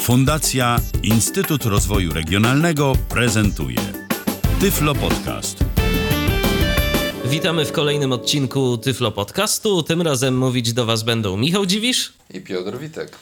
Fundacja Instytut Rozwoju Regionalnego prezentuje Tyflo Podcast. Witamy w kolejnym odcinku Tyflo Podcastu. Tym razem mówić do Was będą Michał Dziwisz i Piotr Witek.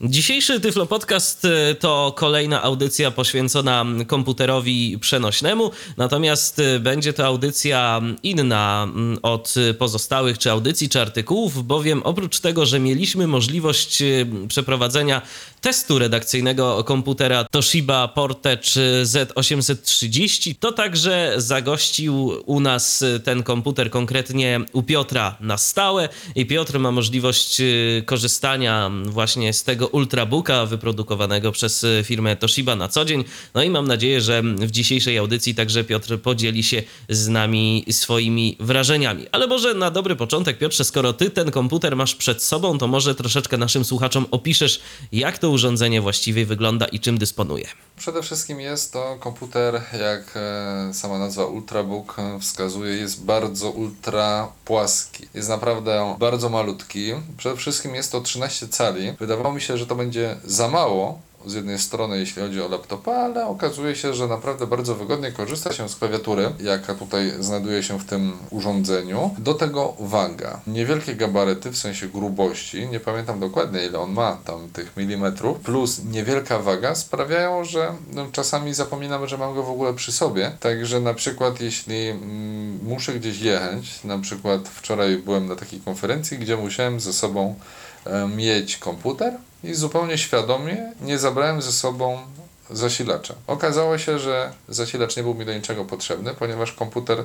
Dzisiejszy Tyflo Podcast y, to kolejna audycja poświęcona komputerowi przenośnemu, natomiast y, będzie to audycja inna mm, od pozostałych czy audycji, czy artykułów, bowiem oprócz tego, że mieliśmy możliwość y, przeprowadzenia testu redakcyjnego komputera Toshiba Portage Z830, to także zagościł u nas ten komputer konkretnie u Piotra na stałe i Piotr ma możliwość korzystania właśnie z tego ultrabooka wyprodukowanego przez firmę Toshiba na co dzień. No i mam nadzieję, że w dzisiejszej audycji także Piotr podzieli się z nami swoimi wrażeniami. Ale może na dobry początek, Piotrze, skoro ty ten komputer masz przed sobą, to może troszeczkę naszym słuchaczom opiszesz, jak to urządzenie właściwie wygląda i czym dysponuje. Przede wszystkim jest to komputer, jak e, sama nazwa Ultrabook wskazuje, jest bardzo ultra płaski. Jest naprawdę bardzo malutki. Przede wszystkim jest to 13 cali. Wydawało mi się, że to będzie za mało, z jednej strony, jeśli chodzi o laptopa, ale okazuje się, że naprawdę bardzo wygodnie korzysta się z klawiatury, jaka tutaj znajduje się w tym urządzeniu. Do tego waga. Niewielkie gabaryty w sensie grubości, nie pamiętam dokładnie ile on ma tam tych milimetrów, plus niewielka waga sprawiają, że no, czasami zapominamy, że mam go w ogóle przy sobie. Także na przykład jeśli mm, muszę gdzieś jechać, na przykład wczoraj byłem na takiej konferencji, gdzie musiałem ze sobą mieć komputer, i zupełnie świadomie nie zabrałem ze sobą zasilacza. Okazało się, że zasilacz nie był mi do niczego potrzebny, ponieważ komputer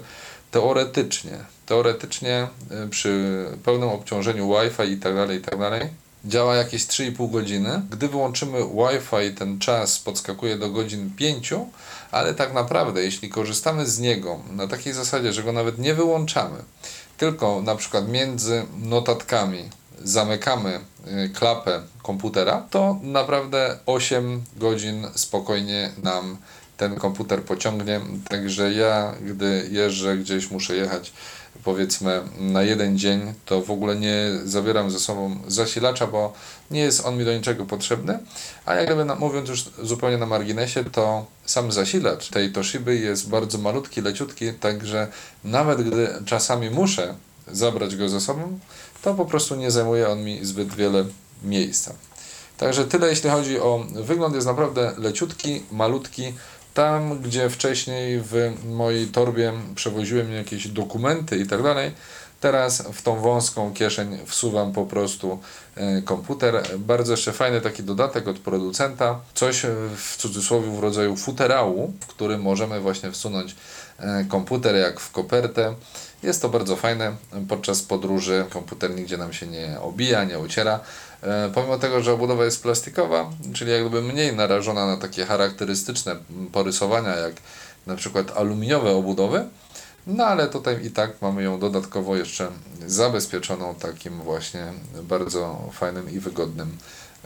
teoretycznie, teoretycznie y, przy pełnym obciążeniu Wi-Fi i tak dalej, i tak dalej, działa jakieś 3,5 godziny. Gdy wyłączymy Wi-Fi, ten czas podskakuje do godzin 5, ale tak naprawdę, jeśli korzystamy z niego na takiej zasadzie, że go nawet nie wyłączamy, tylko na przykład między notatkami zamykamy y, klapę komputera, to naprawdę 8 godzin spokojnie nam ten komputer pociągnie. Także ja, gdy jeżdżę gdzieś, muszę jechać powiedzmy na jeden dzień, to w ogóle nie zabieram ze sobą zasilacza, bo nie jest on mi do niczego potrzebny. A jak mówiąc już zupełnie na marginesie, to sam zasilacz tej Toshiby jest bardzo malutki, leciutki, także nawet gdy czasami muszę zabrać go ze sobą, to po prostu nie zajmuje on mi zbyt wiele miejsca. Także tyle jeśli chodzi o wygląd, jest naprawdę leciutki, malutki. Tam, gdzie wcześniej w mojej torbie przewoziłem jakieś dokumenty i tak dalej, teraz w tą wąską kieszeń wsuwam po prostu e, komputer. Bardzo jeszcze fajny taki dodatek od producenta, coś w cudzysłowie w rodzaju futerału, w którym możemy właśnie wsunąć komputer jak w kopertę jest to bardzo fajne. Podczas podróży komputer nigdzie nam się nie obija, nie uciera. E, pomimo tego, że obudowa jest plastikowa, czyli jakby mniej narażona na takie charakterystyczne porysowania, jak na przykład aluminiowe obudowy, no ale tutaj i tak mamy ją dodatkowo jeszcze zabezpieczoną takim właśnie bardzo fajnym i wygodnym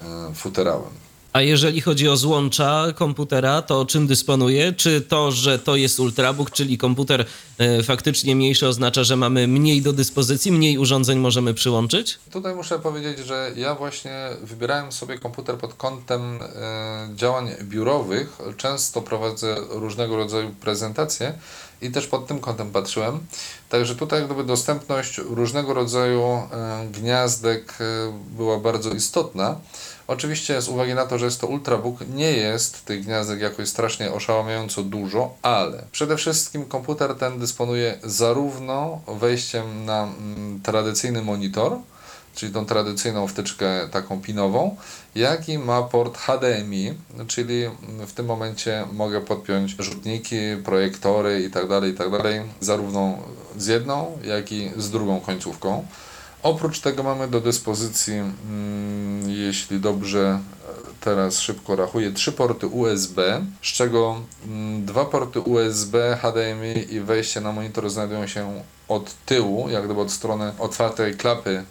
e, futerałem. A jeżeli chodzi o złącza komputera, to czym dysponuje? Czy to, że to jest ultrabook, czyli komputer e, faktycznie mniejszy, oznacza, że mamy mniej do dyspozycji, mniej urządzeń możemy przyłączyć? Tutaj muszę powiedzieć, że ja właśnie wybierałem sobie komputer pod kątem e, działań biurowych. Często prowadzę różnego rodzaju prezentacje i też pod tym kątem patrzyłem. Także tutaj jak gdyby dostępność różnego rodzaju e, gniazdek e, była bardzo istotna. Oczywiście z uwagi na to, że jest to ultrabook, nie jest tych gniazdek jakoś strasznie oszałamiająco dużo, ale przede wszystkim komputer ten dysponuje zarówno wejściem na mm, tradycyjny monitor, czyli tą tradycyjną wtyczkę taką pinową, jak i ma port HDMI, czyli w tym momencie mogę podpiąć rzutniki, projektory itd., tak itd., tak zarówno z jedną, jak i z drugą końcówką. Oprócz tego mamy do dyspozycji, mm, jeśli dobrze teraz szybko rachuję, trzy porty USB, z czego mm, dwa porty USB, HDMI i wejście na monitor znajdują się od tyłu, jak gdyby od strony otwartej klapy y,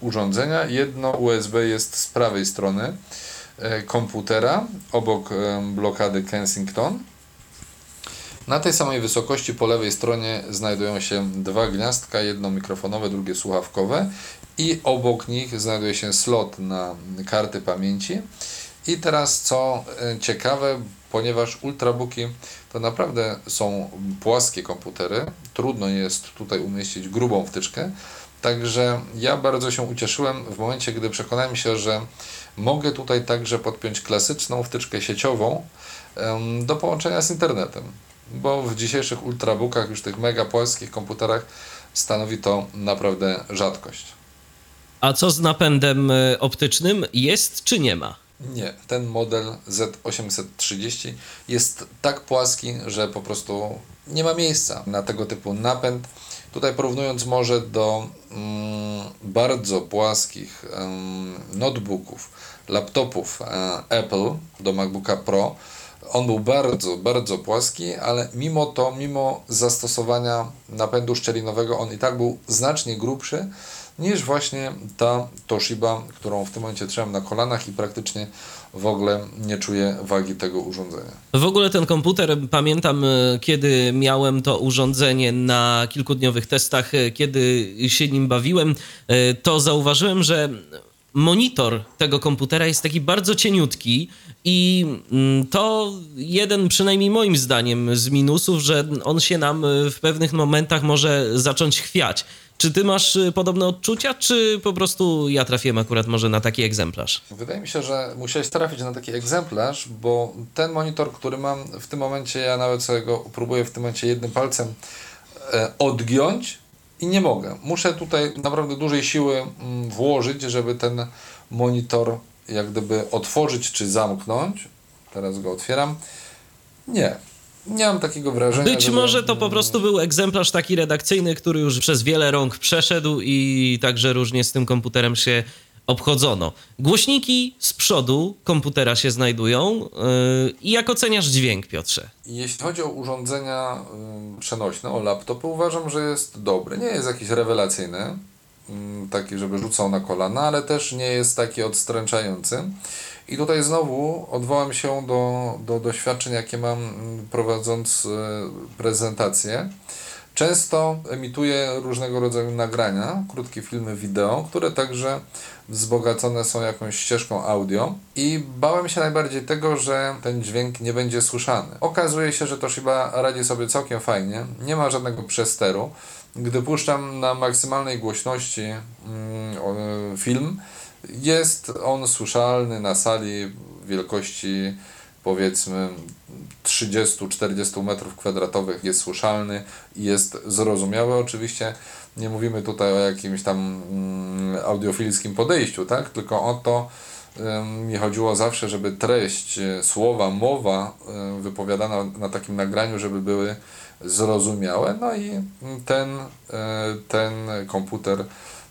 urządzenia. Jedno USB jest z prawej strony y, komputera, obok blokady Kensington. Na tej samej wysokości po lewej stronie znajdują się dwa gniazdka, jedno mikrofonowe, drugie słuchawkowe i obok nich znajduje się slot na karty pamięci. I teraz co e, ciekawe, ponieważ ultrabooki to naprawdę są płaskie komputery, trudno jest tutaj umieścić grubą wtyczkę, Także ja bardzo się ucieszyłem w momencie, gdy przekonałem się, że mogę tutaj także podpiąć klasyczną wtyczkę sieciową do połączenia z internetem, bo w dzisiejszych ultrabookach, już tych mega płaskich komputerach stanowi to naprawdę rzadkość. A co z napędem e, optycznym? Jest czy nie ma? Nie, ten model Z830 jest tak płaski, że po prostu nie ma miejsca na tego typu napęd. Tutaj porównując może do mm, bardzo płaskich mm, notebooków, laptopów e, Apple, do MacBooka Pro, on był bardzo, bardzo płaski, ale mimo to, mimo zastosowania napędu szczelinowego, on i tak był znacznie grubszy niż właśnie ta Toshiba, którą w tym momencie trzymam na kolanach i praktycznie w ogóle nie czuję wagi tego urządzenia. W ogóle ten komputer, pamiętam, e, kiedy miałem to urządzenie na kilkudniowych testach, e, kiedy się nim bawiłem, e, to zauważyłem, że monitor tego komputera jest taki bardzo cieniutki i mm, to jeden, przynajmniej moim zdaniem, z minusów, że on się nam w pewnych momentach może zacząć chwiać. Czy ty masz y, podobne odczucia, czy po prostu ja trafiłem akurat może na taki egzemplarz? Wydaje mi się, że musiałeś trafić na taki egzemplarz, bo ten monitor, który mam w tym momencie, ja nawet sobie go próbuję w tym momencie jednym palcem e, odgiąć i nie mogę. Muszę tutaj naprawdę dużej siły mm, włożyć, żeby ten monitor jak gdyby otworzyć czy zamknąć. Teraz go otwieram. Nie, nie mam takiego wrażenia. Być żeby... może to po prostu był egzemplarz taki redakcyjny, który już przez wiele rąk przeszedł i także różnie z tym komputerem się obchodzono. Głośniki z przodu komputera się znajdują. Yy, I jak oceniasz dźwięk, Piotrze? Jeśli chodzi o urządzenia yy, przenośne, o laptopy, uważam, że jest dobry. Nie jest jakiś rewelacyjny, yy, taki, żeby rzucał na kolana, ale też nie jest taki odstręczający. I tutaj znowu odwołam się do, do doświadczeń, jakie mam mm, prowadząc e, prezentację. Często emituję różnego rodzaju nagrania, krótkie filmy wideo, które także wzbogacone są jakąś ścieżką audio i bałem się najbardziej tego, że ten dźwięk nie będzie słyszany. Okazuje się, że Toshiba radzi sobie całkiem fajnie, nie ma żadnego przesteru. Gdy puszczam na maksymalnej głośności mm, film, jest on słyszalny na sali wielkości powiedzmy 30-40 metrów kwadratowych jest słyszalny i jest zrozumiały. Oczywiście nie mówimy tutaj o jakimś tam mm, audiofilskim podejściu, tak? tylko o to mi chodziło zawsze, żeby treść e, słowa, mowa e, wypowiadana na takim nagraniu, żeby były zrozumiałe. No i ten, e, ten komputer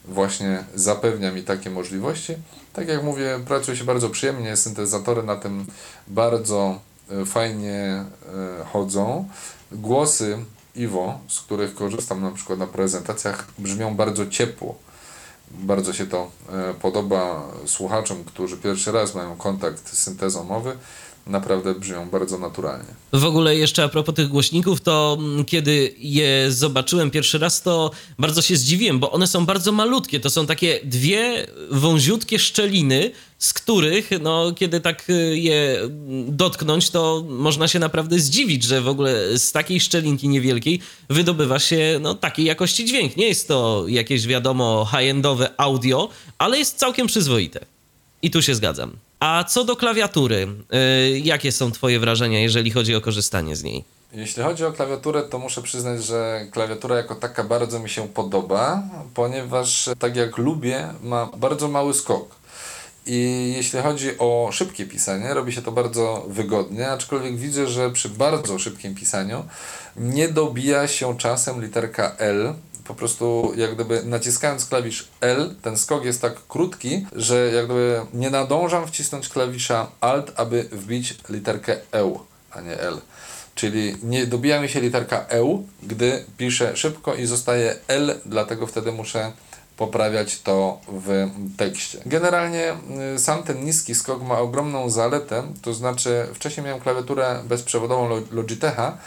właśnie zapewnia mi takie możliwości. Tak jak mówię, pracuje się bardzo przyjemnie, syntezatory na tym bardzo fajnie e, chodzą. Głosy Iwo, z których korzystam na przykład na prezentacjach, brzmią bardzo ciepło. Bardzo się to e, podoba słuchaczom, którzy pierwszy raz mają kontakt z syntezą mowy naprawdę brzmią bardzo naturalnie. W ogóle jeszcze a propos tych głośników, to kiedy je zobaczyłem pierwszy raz, to bardzo się zdziwiłem, bo one są bardzo malutkie. To są takie dwie wąziutkie szczeliny, z których, no, kiedy tak y, je dotknąć, to można się naprawdę zdziwić, że w ogóle z takiej szczelinki niewielkiej wydobywa się no, takiej jakości dźwięk. Nie jest to jakieś, wiadomo, high-endowe audio, ale jest całkiem przyzwoite. I tu się zgadzam. A co do klawiatury, yy, jakie są Twoje wrażenia, jeżeli chodzi o korzystanie z niej? Jeśli chodzi o klawiaturę, to muszę przyznać, że klawiatura jako taka bardzo mi się podoba, ponieważ tak jak lubię, ma bardzo mały skok. I jeśli chodzi o szybkie pisanie, robi się to bardzo wygodnie, aczkolwiek widzę, że przy bardzo szybkim pisaniu nie dobija się czasem literka L, po prostu jak gdyby naciskając klawisz L, ten skok jest tak krótki, że jak gdyby nie nadążam wcisnąć klawisza Alt, aby wbić literkę E, a nie L. Czyli nie dobija mi się literka E, gdy piszę szybko i zostaje L, dlatego wtedy muszę poprawiać to w tekście. Generalnie y, sam ten niski skok ma ogromną zaletę, to znaczy wcześniej miałem klawiaturę bezprzewodową Logitecha,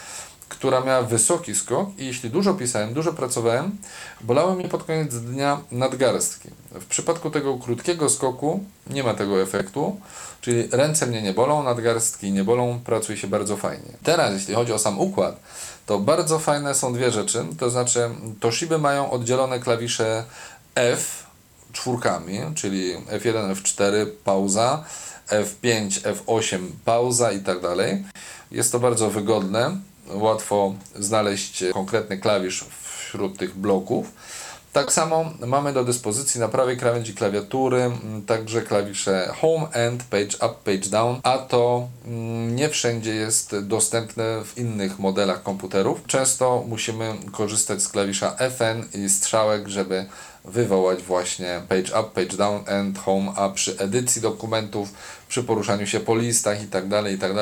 która miała wysoki skok i jeśli dużo pisałem, dużo pracowałem, bolały mnie pod koniec dnia nadgarstki. W przypadku tego krótkiego skoku nie ma tego efektu, czyli ręce mnie nie bolą, nadgarstki nie bolą, pracuje się bardzo fajnie. Teraz, jeśli chodzi o sam układ, to bardzo fajne są dwie rzeczy, to znaczy Toshiby mają oddzielone klawisze F czwórkami, czyli F1, F4, pauza, F5, F8, pauza i tak dalej. Jest to bardzo wygodne, łatwo znaleźć konkretny klawisz wśród tych bloków. Tak samo mamy do dyspozycji na prawej krawędzi klawiatury mm, także klawisze Home and Page Up, Page Down, a to mm, nie wszędzie jest dostępne w innych modelach komputerów. Często musimy korzystać z klawisza FN i strzałek, żeby wywołać właśnie Page Up, Page Down and Home, a przy edycji dokumentów, przy poruszaniu się po listach i tak dalej, i tak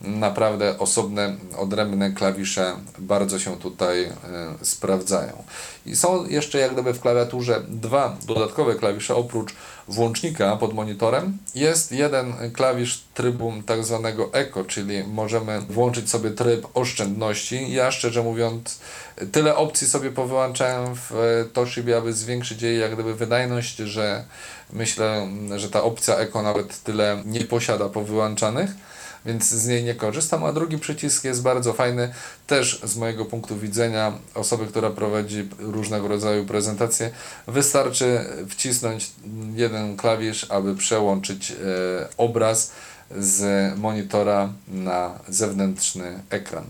naprawdę osobne, odrębne klawisze bardzo się tutaj y, sprawdzają. I są jeszcze jak gdyby w klawiaturze dwa dodatkowe klawisze oprócz włącznika pod monitorem. Jest jeden klawisz trybu tak zwanego Eco, czyli możemy włączyć sobie tryb oszczędności. Ja szczerze mówiąc tyle opcji sobie powyłączałem w Toshibie, aby zwiększyć jej jak gdyby wydajność, że myślę, że ta opcja Eco nawet tyle nie posiada powyłączanych więc z niej nie korzystam, a drugi przycisk jest bardzo fajny, też z mojego punktu widzenia osoby, która prowadzi różnego rodzaju prezentacje, wystarczy wcisnąć jeden klawisz, aby przełączyć e, obraz z monitora na zewnętrzny ekran.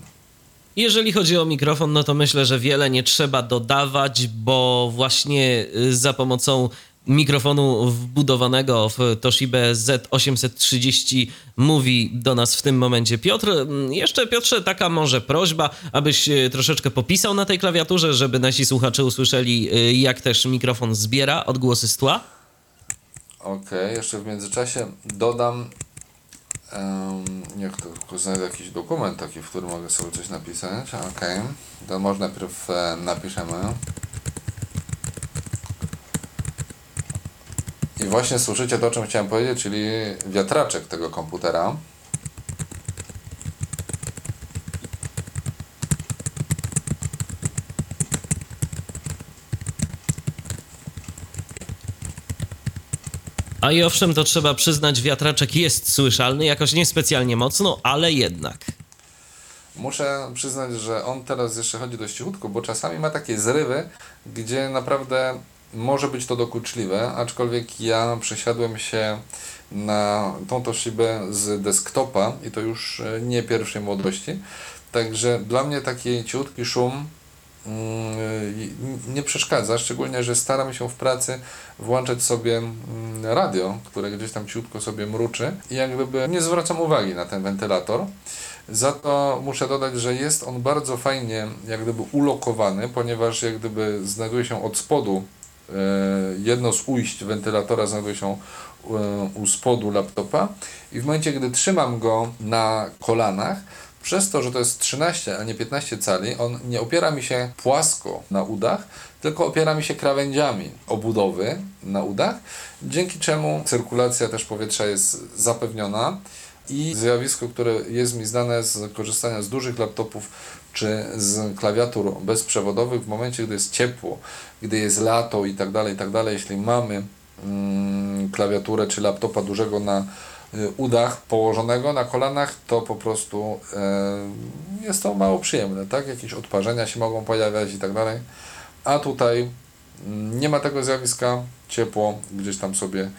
Jeżeli chodzi o mikrofon, no to myślę, że wiele nie trzeba dodawać, bo właśnie y, za pomocą mikrofonu wbudowanego w Toshiba Z830 mówi do nas w tym momencie Piotr. Jeszcze Piotrze, taka może prośba, abyś e, troszeczkę popisał na tej klawiaturze, żeby nasi słuchacze usłyszeli, e, jak też mikrofon zbiera odgłosy z tła. Okej, okay, jeszcze w międzyczasie dodam Um, niech to tylko znajdę jakiś dokument taki, w którym mogę sobie coś napisać. Okej, okay. to może najpierw e, napiszemy. Właśnie słyszycie to, o czym chciałem powiedzieć, czyli wiatraczek tego komputera. A i owszem, to trzeba przyznać, wiatraczek jest słyszalny, jakoś niespecjalnie mocno, ale jednak. Muszę przyznać, że on teraz jeszcze chodzi dość cichutko, bo czasami ma takie zrywy, gdzie naprawdę może być to dokuczliwe, aczkolwiek ja przesiadłem się na tą Toshibę z desktopa i to już e, nie pierwszej młodości. Także dla mnie taki ciutki szum mm, nie przeszkadza, szczególnie, że staram się w pracy włączać sobie mm, radio, które gdzieś tam ciutko sobie mruczy i jak gdyby nie zwracam uwagi na ten wentylator. Za to muszę dodać, że jest on bardzo fajnie jak gdyby ulokowany, ponieważ jak gdyby znajduje się od spodu jedno z ujść wentylatora znajduje się e, u spodu laptopa i w momencie, gdy trzymam go na kolanach, przez to, że to jest 13, a nie 15 cali, on nie opiera mi się płasko na udach, tylko opiera mi się krawędziami obudowy na udach, dzięki czemu cyrkulacja też powietrza jest zapewniona i zjawisko, które jest mi znane z korzystania z dużych laptopów czy z klawiatur bezprzewodowych w momencie, gdy jest ciepło, gdy jest lato i tak dalej, i tak dalej, jeśli mamy mm, klawiaturę czy laptopa dużego na y, udach położonego na kolanach, to po prostu y, jest to mało przyjemne, tak? Jakieś odparzenia się mogą pojawiać i tak dalej. A tutaj mm, nie ma tego zjawiska, ciepło gdzieś tam sobie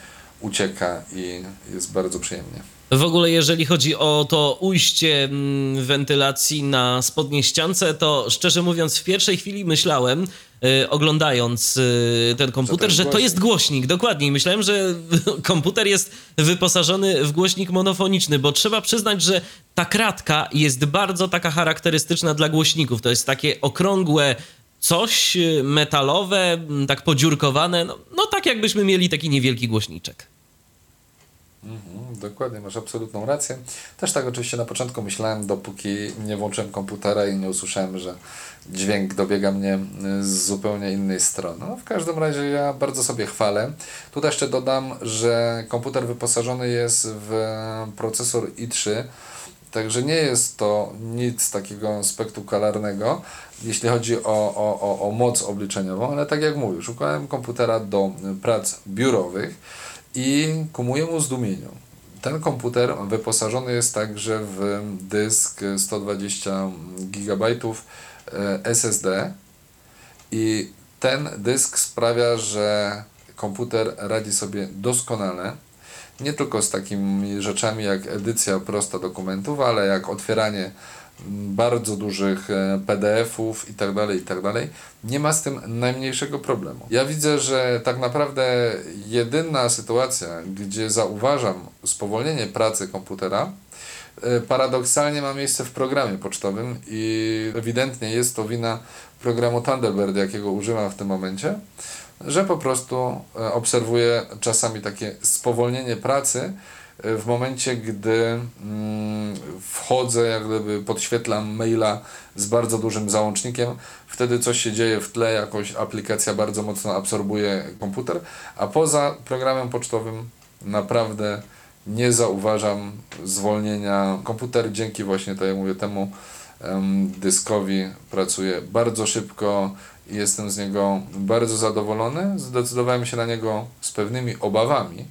ucieka i jest bardzo przyjemnie. W ogóle, jeżeli chodzi o to ujście mm, wentylacji na spodniej ściance, to szczerze mówiąc, w pierwszej chwili myślałem, yy, oglądając yy, ten komputer, że to jest głośnik. Dokładnie. Myślałem, że komputer jest wyposażony w głośnik monofoniczny, bo trzeba przyznać, że ta kratka jest bardzo taka charakterystyczna dla głośników. To jest takie okrągłe coś y, metalowe, tak podziurkowane, no, no tak jakbyśmy mieli taki niewielki głośniczek. Mhm, dokładnie, masz absolutną rację. Też tak oczywiście na początku myślałem, dopóki nie włączyłem komputera i nie usłyszałem, że dźwięk dobiega mnie y, z zupełnie innej strony. No, w każdym razie ja bardzo sobie chwalę. Tutaj jeszcze dodam, że komputer wyposażony jest w procesor i3 Także nie jest to nic takiego spektakularnego, jeśli chodzi o, o, o, o moc obliczeniową, ale tak jak mówię, szukałem komputera do prac biurowych i ku mojemu zdumieniu. Ten komputer wyposażony jest także w dysk 120 GB SSD i ten dysk sprawia, że komputer radzi sobie doskonale. Nie tylko z takimi rzeczami jak edycja prosta dokumentów, ale jak otwieranie bardzo dużych e, PDF-ów i tak dalej, i tak dalej. Nie ma z tym najmniejszego problemu. Ja widzę, że tak naprawdę jedyna sytuacja, gdzie zauważam spowolnienie pracy komputera, e, paradoksalnie ma miejsce w programie pocztowym i ewidentnie jest to wina programu Thunderbird, jakiego używam w tym momencie, że po prostu e, obserwuję czasami takie spowolnienie pracy, w momencie, gdy mm, wchodzę, jak gdyby podświetlam maila z bardzo dużym załącznikiem, wtedy coś się dzieje w tle, jakoś aplikacja bardzo mocno absorbuje komputer, a poza programem pocztowym naprawdę nie zauważam zwolnienia. Komputer dzięki właśnie, tak jak mówię, temu dyskowi pracuje bardzo szybko i jestem z niego bardzo zadowolony. Zdecydowałem się na niego z pewnymi obawami,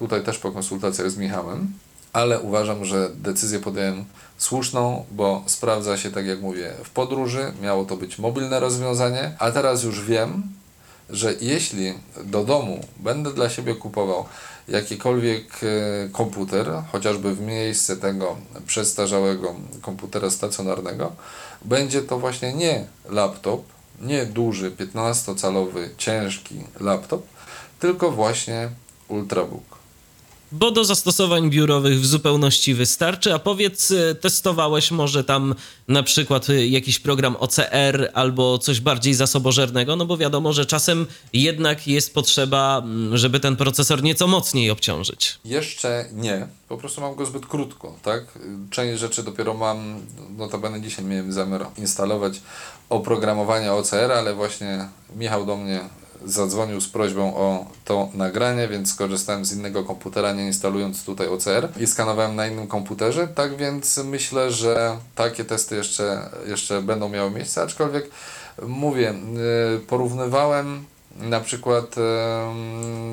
Tutaj też po konsultacjach z Michałem, ale uważam, że decyzję podjąłem słuszną, bo sprawdza się, tak jak mówię, w podróży. Miało to być mobilne rozwiązanie, a teraz już wiem, że jeśli do domu będę dla siebie kupował jakikolwiek e, komputer, chociażby w miejsce tego przestarzałego komputera stacjonarnego, będzie to właśnie nie laptop, nie duży 15-calowy ciężki laptop, tylko właśnie ultrabook bo do zastosowań biurowych w zupełności wystarczy. A powiedz, e, testowałeś może tam na przykład e, jakiś program OCR albo coś bardziej zasobożernego? No bo wiadomo, że czasem jednak jest potrzeba, żeby ten procesor nieco mocniej obciążyć. Jeszcze nie. Po prostu mam go zbyt krótko, tak? Część rzeczy dopiero mam, notabene dzisiaj miałem zamiar instalować oprogramowanie OCR, ale właśnie Michał do mnie zadzwonił z prośbą o to nagranie, więc skorzystałem z innego komputera, nie instalując tutaj OCR i skanowałem na innym komputerze, tak więc myślę, że takie testy jeszcze, jeszcze będą miały miejsce, aczkolwiek mówię, y, porównywałem na przykład y,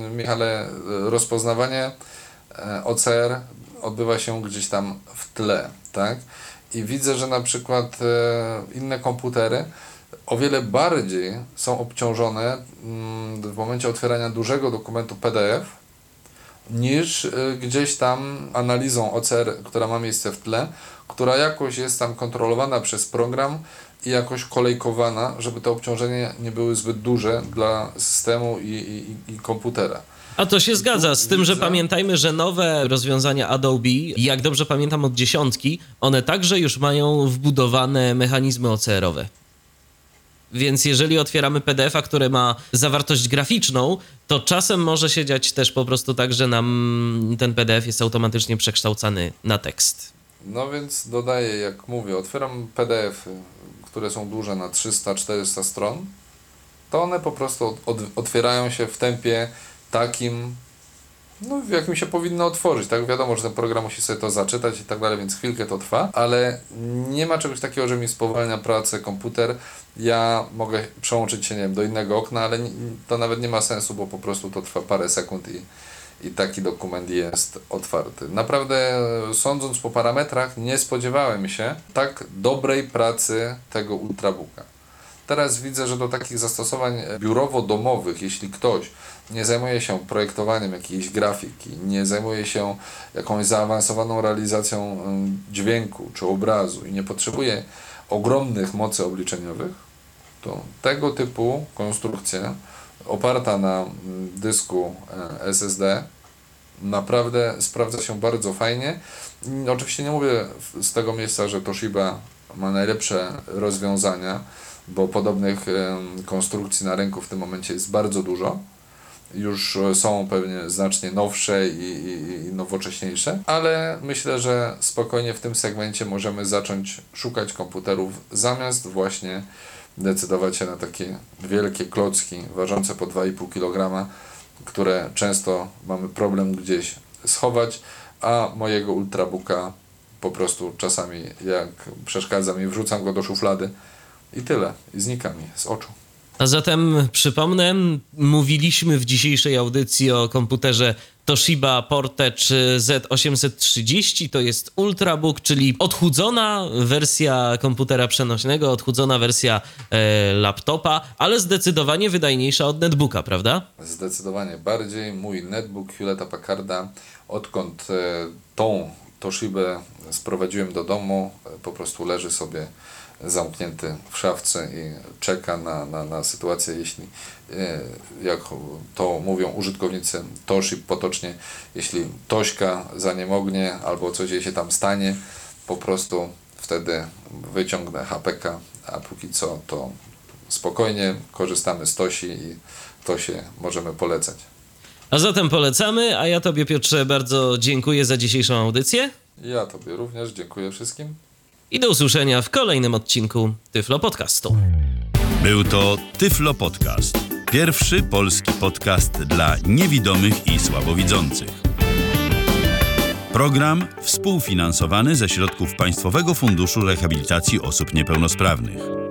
Michale, rozpoznawanie y, OCR odbywa się gdzieś tam w tle, tak? I widzę, że na przykład inne komputery o wiele bardziej są obciążone mm, w momencie otwierania dużego dokumentu PDF niż y, gdzieś tam analizą OCR, która ma miejsce w tle, która jakoś jest tam kontrolowana przez program i jakoś kolejkowana, żeby te obciążenia nie były zbyt duże dla systemu i, i, i komputera. A to się zgadza, z tym, że pamiętajmy, że nowe rozwiązania Adobe, jak dobrze pamiętam od dziesiątki, one także już mają wbudowane mechanizmy OCR-owe. Więc jeżeli otwieramy PDF-a, który ma zawartość graficzną, to czasem może się dziać też po prostu tak, że nam ten PDF jest automatycznie przekształcany na tekst. No więc dodaję, jak mówię, otwieram PDF-y, które są duże na 300-400 stron, to one po prostu od, otwierają się w tempie takim, no, w jakim się powinno otworzyć, tak? Wiadomo, że ten program musi sobie to zaczytać i tak dalej, więc chwilkę to trwa, ale nie ma czegoś takiego, że mi spowalnia pracę komputer. Ja mogę przełączyć się, nie wiem, do innego okna, ale to nawet nie ma sensu, bo po prostu to trwa parę sekund i, i taki dokument jest otwarty. Naprawdę, sądząc po parametrach, nie spodziewałem się tak dobrej pracy tego ultrabooka. Teraz widzę, że do takich zastosowań biurowo-domowych, jeśli ktoś nie zajmuje się projektowaniem jakiejś grafiki, nie zajmuje się jakąś zaawansowaną realizacją dźwięku czy obrazu i nie potrzebuje ogromnych mocy obliczeniowych, to tego typu konstrukcja oparta na dysku e, SSD naprawdę sprawdza się bardzo fajnie. Oczywiście nie mówię z tego miejsca, że Toshiba ma najlepsze rozwiązania, bo podobnych konstrukcji na rynku w tym momencie jest bardzo dużo. Już są pewnie znacznie nowsze i, i, i nowocześniejsze, ale myślę, że spokojnie w tym segmencie możemy zacząć szukać komputerów zamiast właśnie decydować się na takie wielkie klocki ważące po 2,5 kg, które często mamy problem gdzieś schować, a mojego ultrabooka po prostu czasami jak przeszkadza mi, wrzucam go do szuflady i tyle. I znika mi z oczu. A zatem przypomnę, mówiliśmy w dzisiejszej audycji o komputerze Toshiba Portage Z830. To jest Ultrabook, czyli odchudzona wersja komputera przenośnego, odchudzona wersja e, laptopa, ale zdecydowanie wydajniejsza od netbooka, prawda? Zdecydowanie bardziej. Mój netbook Hewletta Packarda, odkąd e, tą Toshibę sprowadziłem do domu, e, po prostu leży sobie zamknięty w szafce i czeka na, na, na sytuację, jeśli, e, jak to mówią użytkownicy Toshib potocznie, jeśli Tośka zaniemognie albo coś jej się tam stanie, po prostu wtedy wyciągnę HPK, a póki co to spokojnie korzystamy z Tosi i to się możemy polecać. A zatem polecamy, a ja Tobie Piotrze bardzo dziękuję za dzisiejszą audycję Ja Tobie również dziękuję wszystkim. I do usłyszenia w kolejnym odcinku Tyflo Podcastu. Był to Tyflo Podcast. Pierwszy polski podcast dla niewidomych i słabowidzących. Program współfinansowany ze środków Państwowego Funduszu Rehabilitacji Osób Niepełnosprawnych.